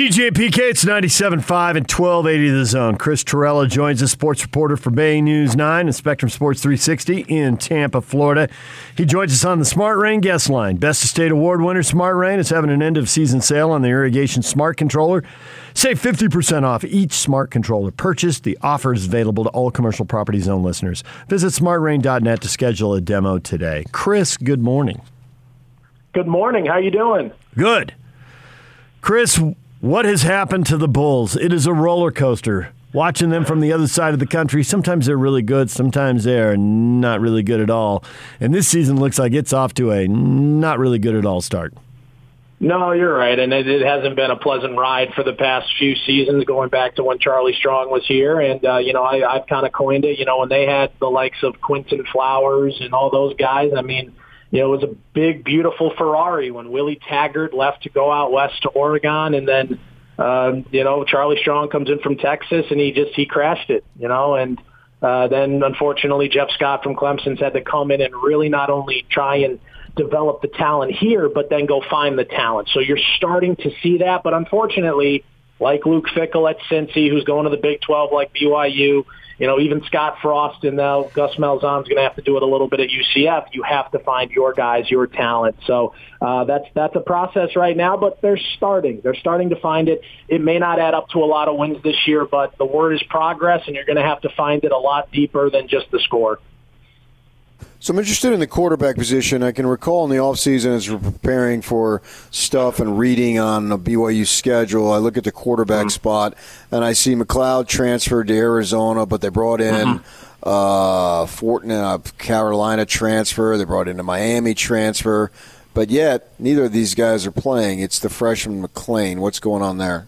DJ PK, it's 97.5 and 1280 the zone. Chris Torello joins us, sports reporter for Bay News 9 and Spectrum Sports 360 in Tampa, Florida. He joins us on the Smart Rain guest line. Best of State Award winner Smart Rain is having an end of season sale on the irrigation smart controller. Save 50% off each smart controller purchased. The offer is available to all commercial property zone listeners. Visit smartrain.net to schedule a demo today. Chris, good morning. Good morning. How are you doing? Good. Chris, what has happened to the Bulls? It is a roller coaster. Watching them from the other side of the country, sometimes they're really good, sometimes they're not really good at all. And this season looks like it's off to a not really good at all start. No, you're right, and it, it hasn't been a pleasant ride for the past few seasons, going back to when Charlie Strong was here. And uh, you know, I, I've kind of coined it. You know, when they had the likes of Quinton Flowers and all those guys. I mean, you know, it was a big, beautiful Ferrari when Willie Taggart left to go out west to Oregon, and then, um, you know, Charlie Strong comes in from Texas, and he just he crashed it, you know, and uh, then unfortunately Jeff Scott from Clemson's had to come in and really not only try and develop the talent here, but then go find the talent. So you're starting to see that, but unfortunately, like Luke Fickell at Cincy, who's going to the Big 12 like BYU, you know, even Scott Frost and now Gus Malzahn's going to have to do it a little bit at UCF. You have to find your guys, your talent. So uh, that's that's a process right now, but they're starting. They're starting to find it. It may not add up to a lot of wins this year, but the word is progress, and you're going to have to find it a lot deeper than just the score. So I'm interested in the quarterback position. I can recall in the offseason as we're preparing for stuff and reading on the BYU schedule, I look at the quarterback mm-hmm. spot and I see McCloud transferred to Arizona, but they brought in mm-hmm. uh, Fortner, Carolina transfer. They brought in a Miami transfer. But yet, neither of these guys are playing. It's the freshman McClain. What's going on there?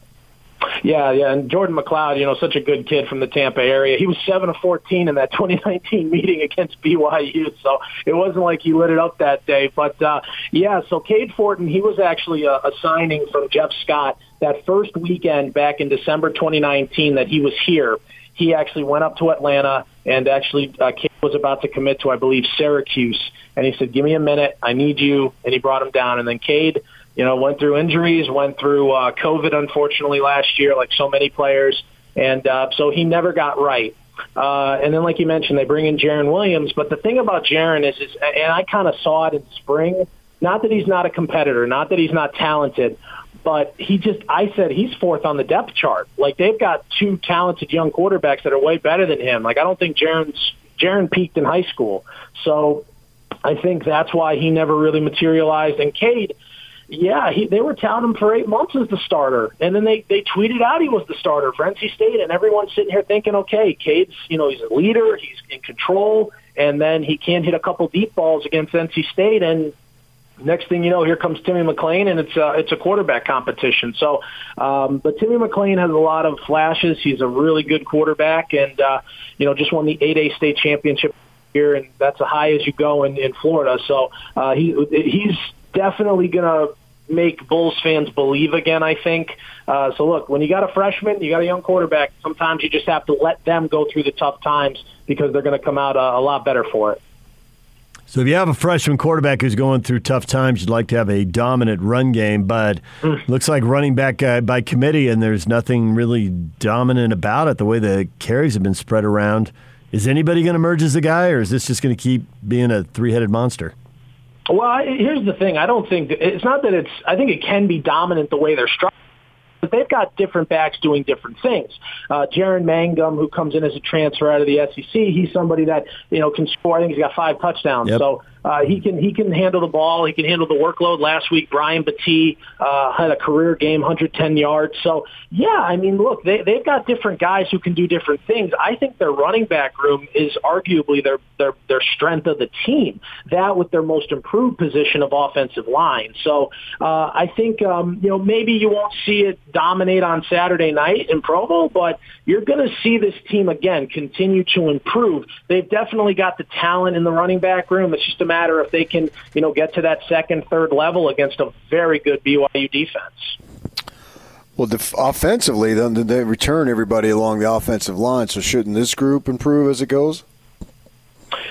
Yeah, yeah, and Jordan McCloud, you know, such a good kid from the Tampa area. He was seven of fourteen in that 2019 meeting against BYU, so it wasn't like he lit it up that day. But uh, yeah, so Cade Fortin, he was actually a, a signing from Jeff Scott that first weekend back in December 2019 that he was here. He actually went up to Atlanta and actually uh, Cade was about to commit to, I believe, Syracuse, and he said, "Give me a minute, I need you," and he brought him down, and then Cade you know, went through injuries, went through uh, COVID, unfortunately, last year, like so many players. And uh, so he never got right. Uh, and then, like you mentioned, they bring in Jarren Williams. But the thing about Jarren is, is and I kind of saw it in spring, not that he's not a competitor, not that he's not talented, but he just, I said he's fourth on the depth chart. Like they've got two talented young quarterbacks that are way better than him. Like I don't think Jarren's, Jarren peaked in high school. So I think that's why he never really materialized. And Cade, yeah, he, they were touting him for eight months as the starter, and then they they tweeted out he was the starter for NC State, and everyone's sitting here thinking, okay, Cade's you know he's a leader, he's in control, and then he can hit a couple deep balls against NC State, and next thing you know, here comes Timmy McClain, and it's a, it's a quarterback competition. So, um, but Timmy McClain has a lot of flashes. He's a really good quarterback, and uh, you know just won the 8A state championship here, and that's as high as you go in, in Florida. So uh, he he's definitely going to make Bulls fans believe again, I think. Uh, so look, when you got a freshman, you got a young quarterback, sometimes you just have to let them go through the tough times because they're going to come out a, a lot better for it. So if you have a freshman quarterback who's going through tough times, you'd like to have a dominant run game, but mm. looks like running back uh, by committee, and there's nothing really dominant about it. The way the carries have been spread around, is anybody going to emerge as a guy, or is this just going to keep being a three-headed monster? Well, I, here's the thing. I don't think it's not that it's. I think it can be dominant the way they're structured. They've got different backs doing different things. Uh, Jaren Mangum, who comes in as a transfer out of the SEC, he's somebody that you know can score. I think he's got five touchdowns. Yep. So uh, he can he can handle the ball. He can handle the workload. Last week, Brian Battie uh, had a career game, 110 yards. So yeah, I mean, look, they they've got different guys who can do different things. I think their running back room is arguably their their their strength of the team. That with their most improved position of offensive line. So uh, I think um, you know maybe you won't see it dominate on Saturday night in Provo, but you're going to see this team again continue to improve. They've definitely got the talent in the running back room. It's just a matter if they can, you know, get to that second, third level against a very good BYU defense. Well, def- offensively, then they return everybody along the offensive line. So shouldn't this group improve as it goes?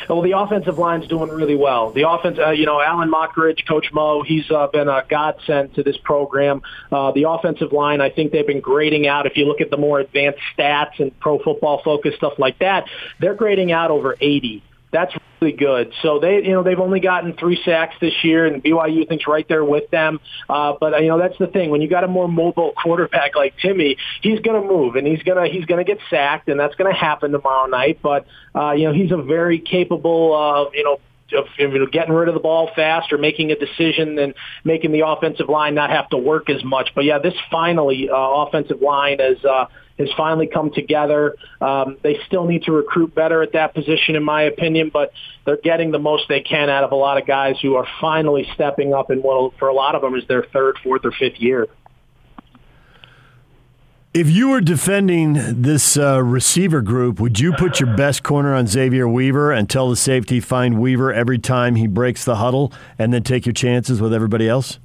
Well, the offensive line's doing really well. The offense, uh, you know, Allen Mogridge, Coach Mo, he's uh, been a godsend to this program. Uh, the offensive line, I think they've been grading out. If you look at the more advanced stats and pro football focus stuff like that, they're grading out over 80 that's really good. So they, you know, they've only gotten three sacks this year, and BYU thinks right there with them. Uh, but you know, that's the thing. When you got a more mobile quarterback like Timmy, he's going to move and he's going to he's going to get sacked, and that's going to happen tomorrow night. But uh, you know, he's a very capable, uh, you know, of you know, getting rid of the ball fast or making a decision and making the offensive line not have to work as much. But yeah, this finally uh, offensive line is uh, has finally come together. Um, they still need to recruit better at that position, in my opinion, but they're getting the most they can out of a lot of guys who are finally stepping up in what, for a lot of them, is their third, fourth, or fifth year. If you were defending this uh, receiver group, would you put your best corner on Xavier Weaver and tell the safety find Weaver every time he breaks the huddle, and then take your chances with everybody else?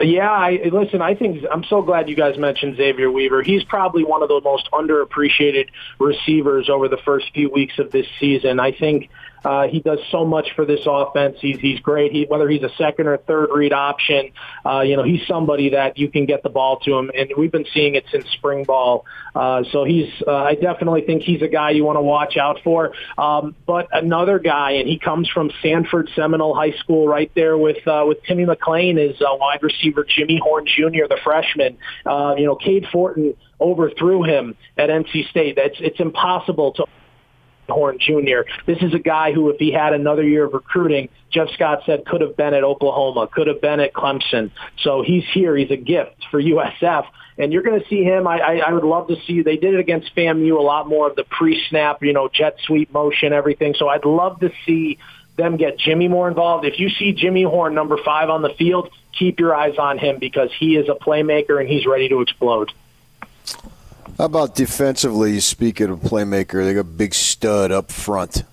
Yeah, I, listen, I think I'm so glad you guys mentioned Xavier Weaver. He's probably one of the most underappreciated receivers over the first few weeks of this season. I think uh, he does so much for this offense. He's he's great. He, whether he's a second or third read option, uh, you know, he's somebody that you can get the ball to him, and we've been seeing it since spring ball. Uh, so he's, uh, I definitely think he's a guy you want to watch out for. Um, but another guy, and he comes from Sanford Seminole High School, right there with uh, with Timmy McClain, is uh, wide receiver Jimmy Horn Jr., the freshman. Uh, you know, Cade Fortin overthrew him at NC State. It's it's impossible to Horn Jr. This is a guy who, if he had another year of recruiting, Jeff Scott said could have been at Oklahoma, could have been at Clemson. So he's here. He's a gift for USF. And you're going to see him. I, I, I would love to see. They did it against FAMU a lot more of the pre-snap, you know, jet sweep motion, everything. So I'd love to see them get Jimmy more involved. If you see Jimmy Horn, number five on the field, keep your eyes on him because he is a playmaker and he's ready to explode. How about defensively? Speaking of playmaker, they got a big stud up front.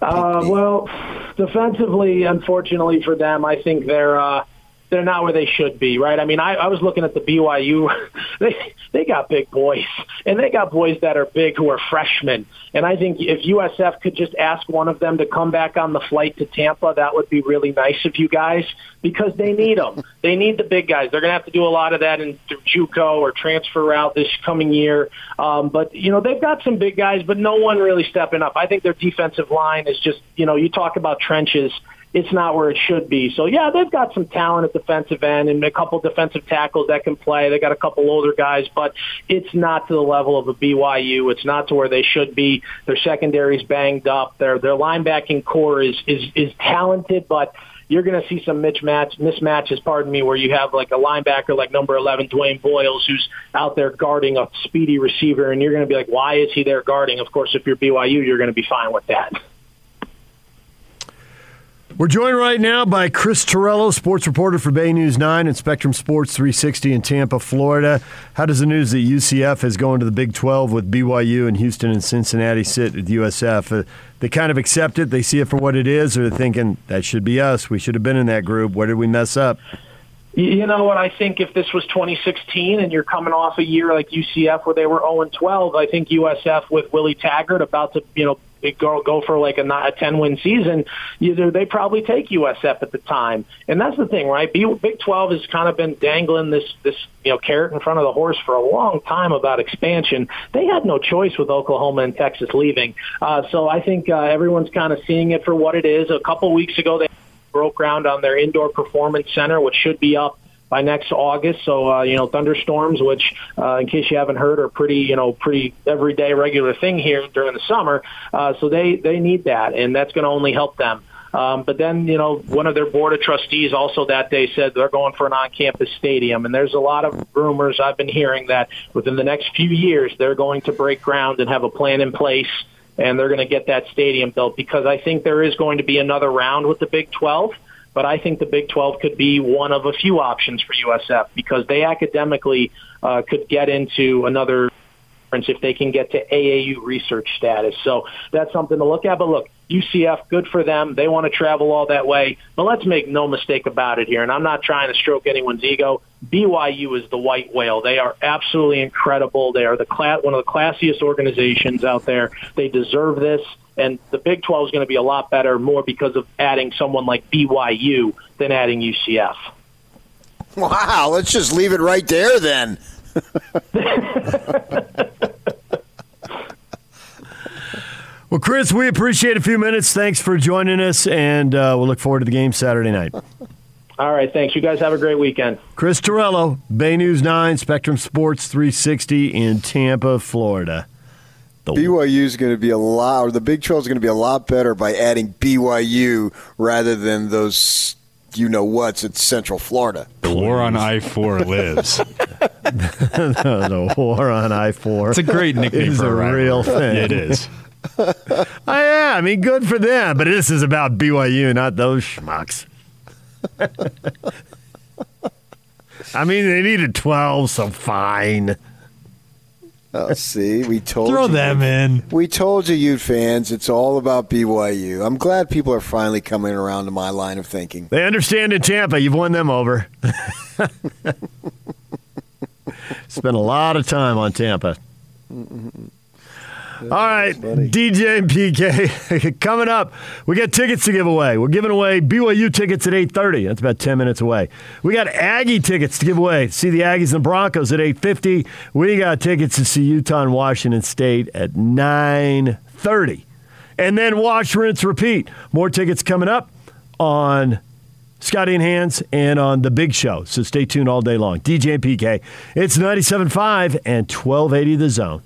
Uh, well, defensively, unfortunately for them, I think they're uh, they're not where they should be, right? I mean, I, I was looking at the BYU. they they got big boys, and they got boys that are big who are freshmen. And I think if USF could just ask one of them to come back on the flight to Tampa, that would be really nice of you guys because they need them. they need the big guys. They're going to have to do a lot of that in JUCO or transfer route this coming year. Um, but you know, they've got some big guys, but no one really stepping up. I think their defensive line is just, you know, you talk about trenches it's not where it should be. So yeah, they've got some talent at defensive end and a couple defensive tackles that can play. They got a couple older guys, but it's not to the level of a BYU. It's not to where they should be. Their secondary's banged up. Their their linebacking core is is is talented, but you're going to see some mismatch mismatches, pardon me, where you have like a linebacker like number 11, Dwayne Boyles, who's out there guarding a speedy receiver, and you're going to be like, why is he there guarding? Of course, if you're BYU, you're going to be fine with that. We're joined right now by Chris Torello, sports reporter for Bay News 9 and Spectrum Sports 360 in Tampa, Florida. How does the news that UCF is going to the Big 12 with BYU and Houston and Cincinnati sit at USF? Uh, they kind of accept it, they see it for what it is, or they're thinking, that should be us. We should have been in that group. Where did we mess up? You know what? I think if this was 2016 and you're coming off a year like UCF where they were 0 and 12, I think USF with Willie Taggart about to you know go go for like a, not a 10 win season, either they probably take USF at the time. And that's the thing, right? Big 12 has kind of been dangling this this you know carrot in front of the horse for a long time about expansion. They had no choice with Oklahoma and Texas leaving. Uh, so I think uh, everyone's kind of seeing it for what it is. A couple weeks ago, they broke ground on their indoor performance center, which should be up by next August. So uh, you know, thunderstorms, which uh, in case you haven't heard, are pretty you know pretty everyday regular thing here during the summer. Uh, so they they need that, and that's going to only help them. Um, but then, you know, one of their board of trustees also that day said they're going for an on-campus stadium. And there's a lot of rumors I've been hearing that within the next few years they're going to break ground and have a plan in place and they're going to get that stadium built because I think there is going to be another round with the Big 12. But I think the Big 12 could be one of a few options for USF because they academically uh, could get into another if they can get to AAU research status. So that's something to look at. But look, UCF, good for them. They want to travel all that way. But let's make no mistake about it here. And I'm not trying to stroke anyone's ego. BYU is the white whale. They are absolutely incredible. They are the class, one of the classiest organizations out there. They deserve this. And the Big 12 is going to be a lot better, more because of adding someone like BYU than adding UCF. Wow, let's just leave it right there then. well, Chris, we appreciate a few minutes. Thanks for joining us, and uh, we'll look forward to the game Saturday night. All right, thanks. You guys have a great weekend. Chris Torello, Bay News 9, Spectrum Sports 360 in Tampa, Florida. The BYU is going to be a lot, or the Big 12 is going to be a lot better by adding BYU rather than those you know what's at Central Florida. The war on I four lives. the war on I four. It's a great nickname is for a, a real thing. It is. oh, yeah, I mean, good for them, but this is about BYU, not those schmucks. I mean, they needed 12, so fine. Oh, see, we told Throw you. them in. We told you, Ute fans, it's all about BYU. I'm glad people are finally coming around to my line of thinking. They understand in Tampa. You've won them over. Spent a lot of time on Tampa. All right, DJ and PK coming up. We got tickets to give away. We're giving away BYU tickets at 8:30. That's about 10 minutes away. We got Aggie tickets to give away. See the Aggies and Broncos at 8:50. We got tickets to see Utah and Washington State at 9:30. And then watch, rinse, repeat. More tickets coming up on Scotty and Hands and on the big show. So stay tuned all day long. DJ and PK. It's 97.5 and 1280 the zone.